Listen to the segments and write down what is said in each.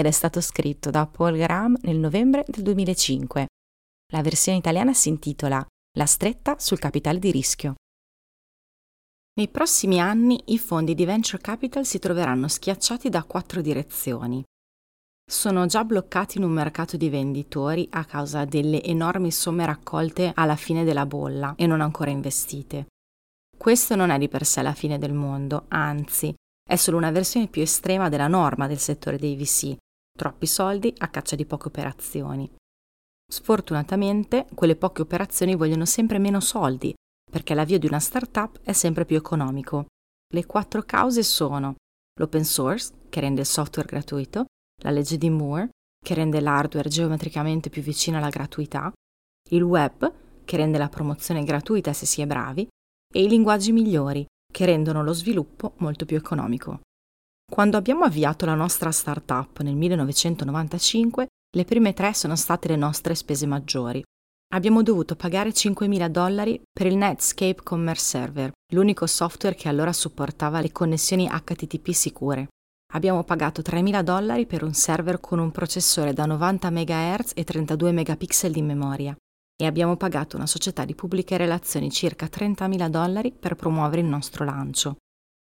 ed è stato scritto da Paul Graham nel novembre del 2005. La versione italiana si intitola La stretta sul capitale di rischio. Nei prossimi anni i fondi di venture capital si troveranno schiacciati da quattro direzioni. Sono già bloccati in un mercato di venditori a causa delle enormi somme raccolte alla fine della bolla e non ancora investite. Questo non è di per sé la fine del mondo, anzi, è solo una versione più estrema della norma del settore dei VC, troppi soldi a caccia di poche operazioni. Sfortunatamente, quelle poche operazioni vogliono sempre meno soldi, perché l'avvio di una startup è sempre più economico. Le quattro cause sono l'open source, che rende il software gratuito, la legge di Moore, che rende l'hardware geometricamente più vicino alla gratuità, il web, che rende la promozione gratuita se si è bravi, e i linguaggi migliori, che rendono lo sviluppo molto più economico. Quando abbiamo avviato la nostra startup nel 1995, le prime tre sono state le nostre spese maggiori. Abbiamo dovuto pagare 5.000 dollari per il Netscape Commerce Server, l'unico software che allora supportava le connessioni HTTP sicure. Abbiamo pagato 3.000 dollari per un server con un processore da 90 MHz e 32 megapixel di memoria e abbiamo pagato una società di pubbliche relazioni circa 30.000 dollari per promuovere il nostro lancio.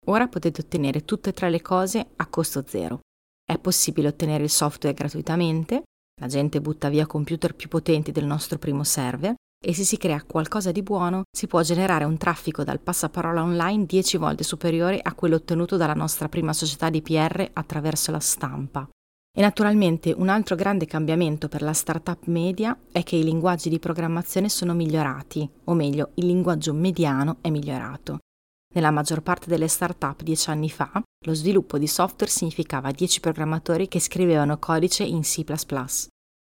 Ora potete ottenere tutte e tre le cose a costo zero. È possibile ottenere il software gratuitamente, la gente butta via computer più potenti del nostro primo server e se si crea qualcosa di buono si può generare un traffico dal passaparola online 10 volte superiore a quello ottenuto dalla nostra prima società di PR attraverso la stampa. E naturalmente un altro grande cambiamento per la startup media è che i linguaggi di programmazione sono migliorati, o meglio, il linguaggio mediano è migliorato. Nella maggior parte delle startup dieci anni fa, lo sviluppo di software significava 10 programmatori che scrivevano codice in C.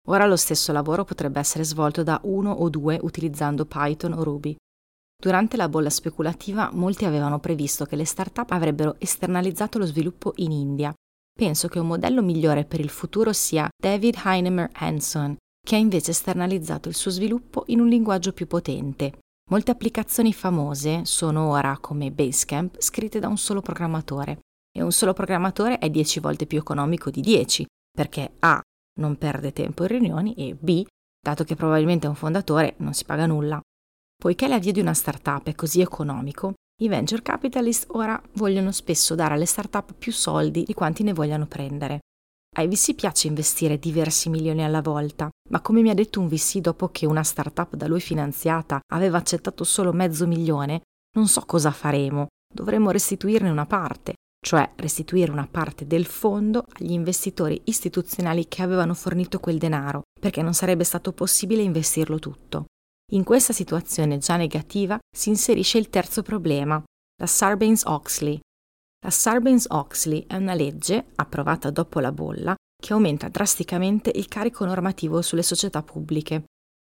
Ora lo stesso lavoro potrebbe essere svolto da uno o due utilizzando Python o Ruby. Durante la bolla speculativa molti avevano previsto che le startup avrebbero esternalizzato lo sviluppo in India Penso che un modello migliore per il futuro sia David Heinemer Hanson, che ha invece esternalizzato il suo sviluppo in un linguaggio più potente. Molte applicazioni famose sono ora, come Basecamp, scritte da un solo programmatore. E un solo programmatore è 10 volte più economico di 10, perché A. non perde tempo in riunioni e B. dato che probabilmente è un fondatore, non si paga nulla. Poiché l'avvio di una startup è così economico, i venture capitalist ora vogliono spesso dare alle start-up più soldi di quanti ne vogliano prendere. Ai VC piace investire diversi milioni alla volta, ma come mi ha detto un VC dopo che una start-up da lui finanziata aveva accettato solo mezzo milione, non so cosa faremo, dovremmo restituirne una parte, cioè restituire una parte del fondo agli investitori istituzionali che avevano fornito quel denaro, perché non sarebbe stato possibile investirlo tutto. In questa situazione già negativa si inserisce il terzo problema, la Sarbanes-Oxley. La Sarbanes-Oxley è una legge, approvata dopo la bolla, che aumenta drasticamente il carico normativo sulle società pubbliche.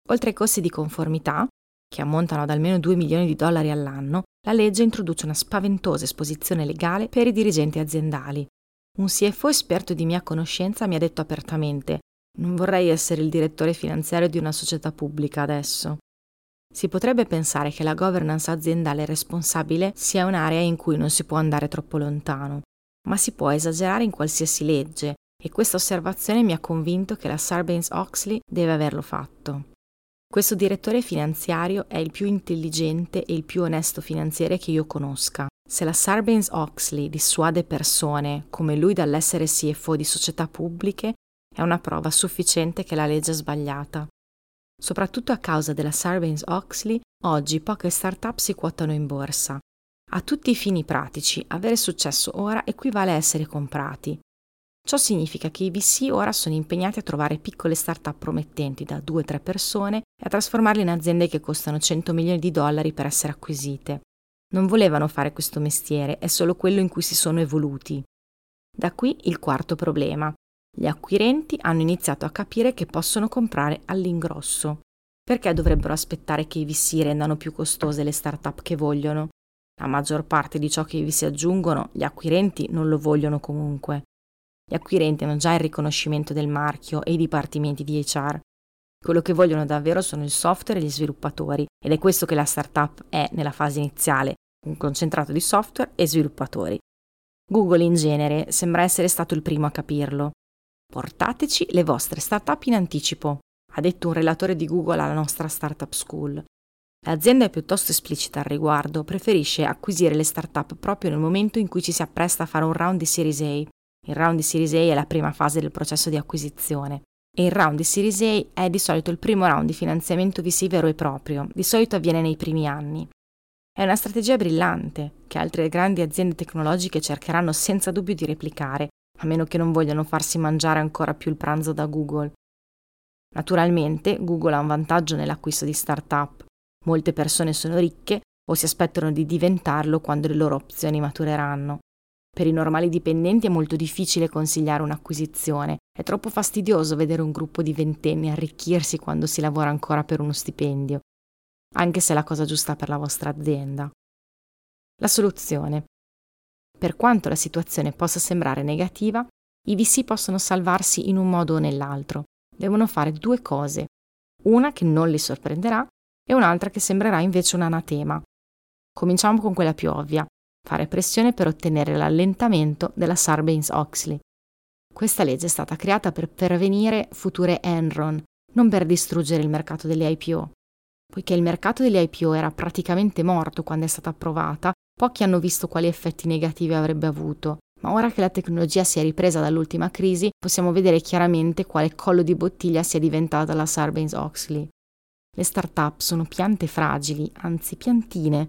Oltre ai costi di conformità, che ammontano ad almeno 2 milioni di dollari all'anno, la legge introduce una spaventosa esposizione legale per i dirigenti aziendali. Un CFO esperto di mia conoscenza mi ha detto apertamente non vorrei essere il direttore finanziario di una società pubblica adesso. Si potrebbe pensare che la governance aziendale responsabile sia un'area in cui non si può andare troppo lontano, ma si può esagerare in qualsiasi legge e questa osservazione mi ha convinto che la Sarbanes-Oxley deve averlo fatto. Questo direttore finanziario è il più intelligente e il più onesto finanziere che io conosca. Se la Sarbanes-Oxley dissuade persone come lui dall'essere CFO di società pubbliche, è una prova sufficiente che la legge è sbagliata. Soprattutto a causa della Sarbanes-Oxley, oggi poche start-up si quotano in borsa. A tutti i fini pratici, avere successo ora equivale a essere comprati. Ciò significa che i VC ora sono impegnati a trovare piccole start-up promettenti da 2-3 persone e a trasformarle in aziende che costano 100 milioni di dollari per essere acquisite. Non volevano fare questo mestiere, è solo quello in cui si sono evoluti. Da qui il quarto problema. Gli acquirenti hanno iniziato a capire che possono comprare all'ingrosso. Perché dovrebbero aspettare che i VC rendano più costose le start-up che vogliono? La maggior parte di ciò che i VC aggiungono, gli acquirenti non lo vogliono comunque. Gli acquirenti hanno già il riconoscimento del marchio e i dipartimenti di HR. Quello che vogliono davvero sono il software e gli sviluppatori ed è questo che la startup è nella fase iniziale, un concentrato di software e sviluppatori. Google in genere sembra essere stato il primo a capirlo. Portateci le vostre startup in anticipo, ha detto un relatore di Google alla nostra startup school. L'azienda è piuttosto esplicita al riguardo, preferisce acquisire le startup proprio nel momento in cui ci si appresta a fare un round di Series A, il round di Series A è la prima fase del processo di acquisizione e il round di Series A è di solito il primo round di finanziamento VC vero e proprio, di solito avviene nei primi anni. È una strategia brillante che altre grandi aziende tecnologiche cercheranno senza dubbio di replicare, a meno che non vogliano farsi mangiare ancora più il pranzo da Google. Naturalmente Google ha un vantaggio nell'acquisto di start-up. Molte persone sono ricche o si aspettano di diventarlo quando le loro opzioni matureranno. Per i normali dipendenti è molto difficile consigliare un'acquisizione. È troppo fastidioso vedere un gruppo di ventenni arricchirsi quando si lavora ancora per uno stipendio, anche se è la cosa giusta per la vostra azienda. La soluzione. Per quanto la situazione possa sembrare negativa, i VC possono salvarsi in un modo o nell'altro. Devono fare due cose, una che non li sorprenderà e un'altra che sembrerà invece un anatema. Cominciamo con quella più ovvia fare pressione per ottenere l'allentamento della Sarbanes-Oxley. Questa legge è stata creata per prevenire future Enron, non per distruggere il mercato delle IPO. Poiché il mercato delle IPO era praticamente morto quando è stata approvata, pochi hanno visto quali effetti negativi avrebbe avuto, ma ora che la tecnologia si è ripresa dall'ultima crisi, possiamo vedere chiaramente quale collo di bottiglia sia diventata la Sarbanes-Oxley. Le start-up sono piante fragili, anzi piantine,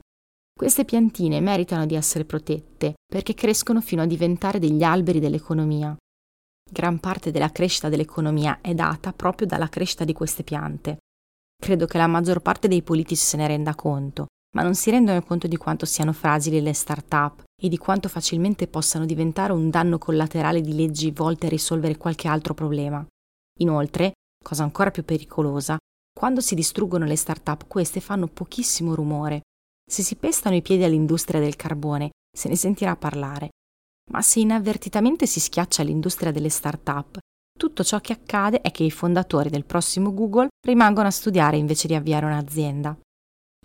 queste piantine meritano di essere protette perché crescono fino a diventare degli alberi dell'economia. Gran parte della crescita dell'economia è data proprio dalla crescita di queste piante. Credo che la maggior parte dei politici se ne renda conto, ma non si rendono conto di quanto siano fragili le start-up e di quanto facilmente possano diventare un danno collaterale di leggi volte a risolvere qualche altro problema. Inoltre, cosa ancora più pericolosa, quando si distruggono le start-up queste fanno pochissimo rumore se si pestano i piedi all'industria del carbone, se ne sentirà parlare. Ma se inavvertitamente si schiaccia l'industria delle start-up, tutto ciò che accade è che i fondatori del prossimo Google rimangono a studiare invece di avviare un'azienda.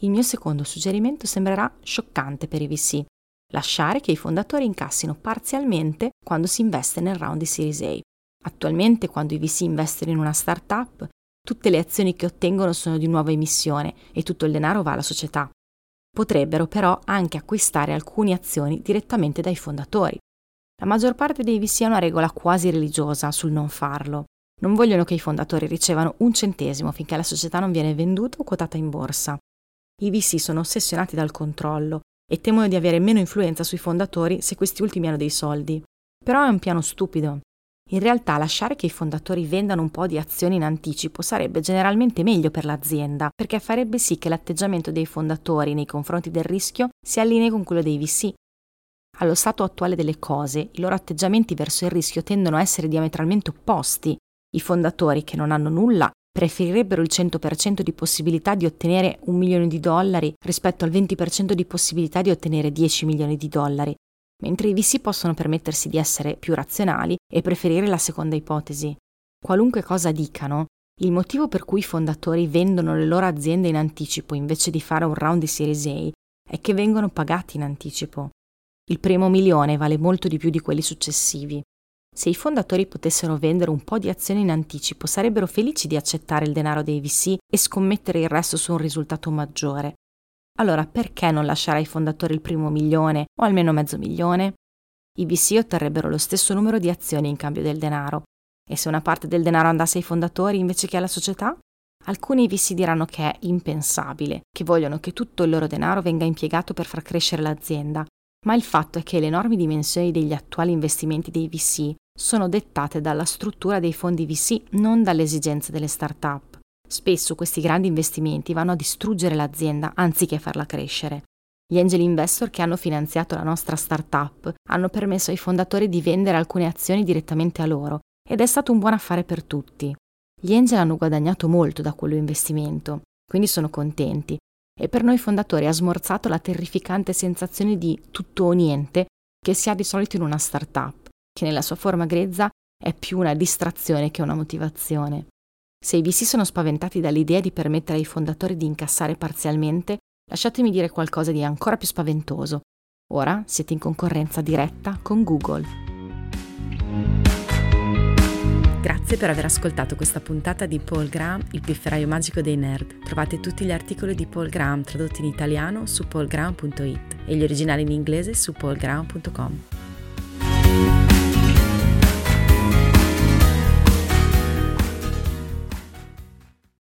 Il mio secondo suggerimento sembrerà scioccante per i VC. Lasciare che i fondatori incassino parzialmente quando si investe nel round di Series A. Attualmente, quando i VC investono in una startup, tutte le azioni che ottengono sono di nuova emissione e tutto il denaro va alla società. Potrebbero però anche acquistare alcune azioni direttamente dai fondatori. La maggior parte dei VC ha una regola quasi religiosa sul non farlo. Non vogliono che i fondatori ricevano un centesimo finché la società non viene venduta o quotata in borsa. I VC sono ossessionati dal controllo e temono di avere meno influenza sui fondatori se questi ultimi hanno dei soldi. Però è un piano stupido. In realtà lasciare che i fondatori vendano un po' di azioni in anticipo sarebbe generalmente meglio per l'azienda, perché farebbe sì che l'atteggiamento dei fondatori nei confronti del rischio si allinei con quello dei VC. Allo stato attuale delle cose, i loro atteggiamenti verso il rischio tendono a essere diametralmente opposti. I fondatori che non hanno nulla preferirebbero il 100% di possibilità di ottenere un milione di dollari rispetto al 20% di possibilità di ottenere 10 milioni di dollari mentre i VC possono permettersi di essere più razionali e preferire la seconda ipotesi. Qualunque cosa dicano, il motivo per cui i fondatori vendono le loro aziende in anticipo invece di fare un round di Series A è che vengono pagati in anticipo. Il primo milione vale molto di più di quelli successivi. Se i fondatori potessero vendere un po' di azioni in anticipo, sarebbero felici di accettare il denaro dei VC e scommettere il resto su un risultato maggiore. Allora perché non lasciare ai fondatori il primo milione o almeno mezzo milione? I VC otterrebbero lo stesso numero di azioni in cambio del denaro. E se una parte del denaro andasse ai fondatori invece che alla società? Alcuni VC diranno che è impensabile, che vogliono che tutto il loro denaro venga impiegato per far crescere l'azienda, ma il fatto è che le enormi dimensioni degli attuali investimenti dei VC sono dettate dalla struttura dei fondi VC, non dalle esigenze delle start-up. Spesso questi grandi investimenti vanno a distruggere l'azienda anziché farla crescere. Gli angel investor che hanno finanziato la nostra startup hanno permesso ai fondatori di vendere alcune azioni direttamente a loro ed è stato un buon affare per tutti. Gli angel hanno guadagnato molto da quell'investimento, quindi sono contenti e per noi fondatori ha smorzato la terrificante sensazione di tutto o niente che si ha di solito in una startup, che nella sua forma grezza è più una distrazione che una motivazione. Se i VC sono spaventati dall'idea di permettere ai fondatori di incassare parzialmente, lasciatemi dire qualcosa di ancora più spaventoso. Ora siete in concorrenza diretta con Google. Grazie per aver ascoltato questa puntata di Paul Graham, il pifferaio magico dei nerd. Trovate tutti gli articoli di Paul Graham tradotti in italiano su paulgraham.it e gli originali in inglese su paulgraham.com.